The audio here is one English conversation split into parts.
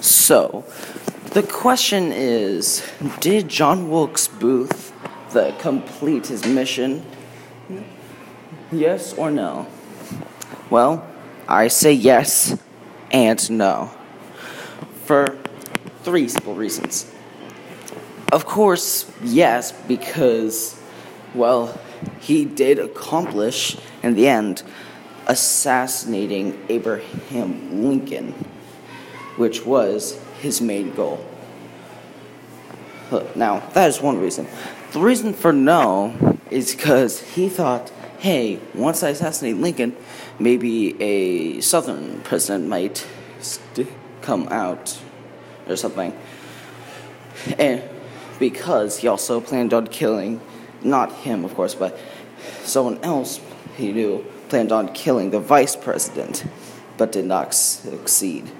So, the question is Did John Wilkes Booth the, complete his mission? Yes or no? Well, I say yes and no. For three simple reasons. Of course, yes, because, well, he did accomplish, in the end, assassinating Abraham Lincoln, which was his main goal. Now, that is one reason. The reason for no is because he thought, hey, once I assassinate Lincoln, maybe a southern president might st- come out or something. And because he also planned on killing, not him, of course, but someone else he knew planned on killing the vice president, but did not succeed.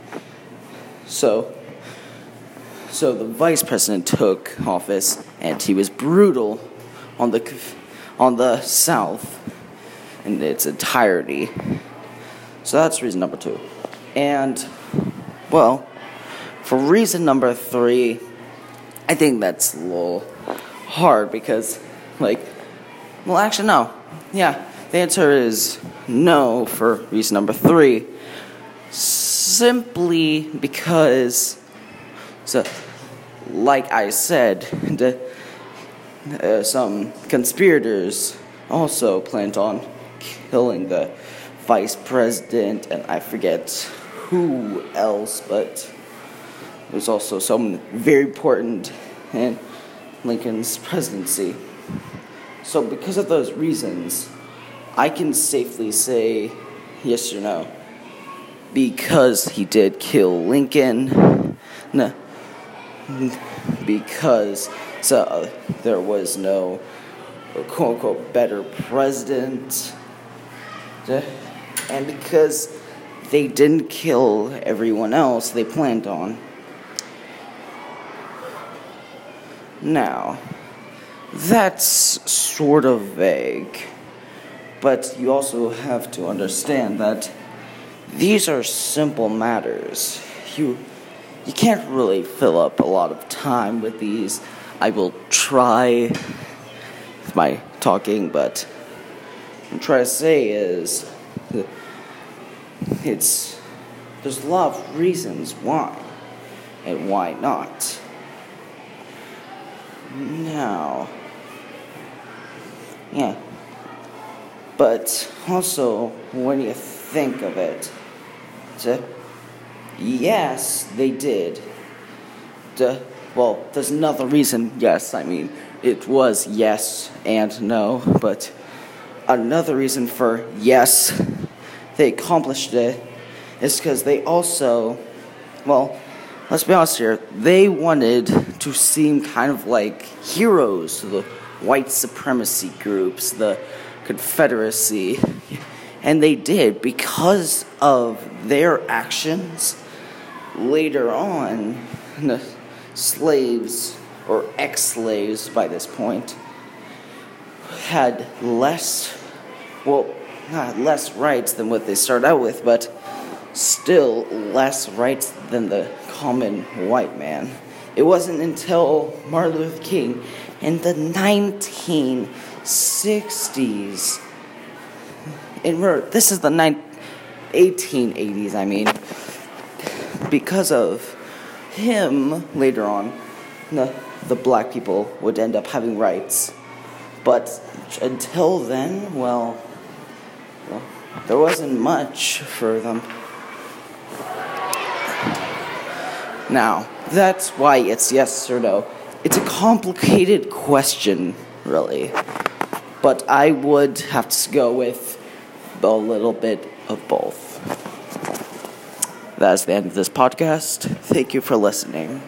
So, so the vice president took office, and he was brutal on the on the South in its entirety. So that's reason number two. And well, for reason number three, I think that's a little hard because, like, well, actually, no. Yeah, the answer is no for reason number three. Simply because, so, like I said, the, uh, some conspirators also planned on killing the vice president, and I forget who else, but there's also someone very important in Lincoln's presidency. So, because of those reasons, I can safely say yes or no. Because he did kill Lincoln, no, because so uh, there was no quote unquote better president, and because they didn't kill everyone else they planned on. Now, that's sort of vague, but you also have to understand that these are simple matters. You you can't really fill up a lot of time with these. I will try with my talking, but what I'm trying to say is it's there's a lot of reasons why and why not. Now, yeah. But also, when you think of it, yes, they did. well, there's another reason, yes, I mean, it was yes and no, but another reason for yes, they accomplished it is because they also, well, let's be honest here, they wanted to seem kind of like heroes to the white supremacy groups, the Confederacy. And they did because of their actions. Later on, the slaves, or ex slaves by this point, had less, well, not less rights than what they started out with, but still less rights than the common white man. It wasn't until Martin Luther King in the 1960s, and this is the 1880s, I mean, because of him later on, the, the black people would end up having rights. But until then, well, well there wasn't much for them. Now, that's why it's yes or no. It's a complicated question, really. But I would have to go with a little bit of both. That's the end of this podcast. Thank you for listening.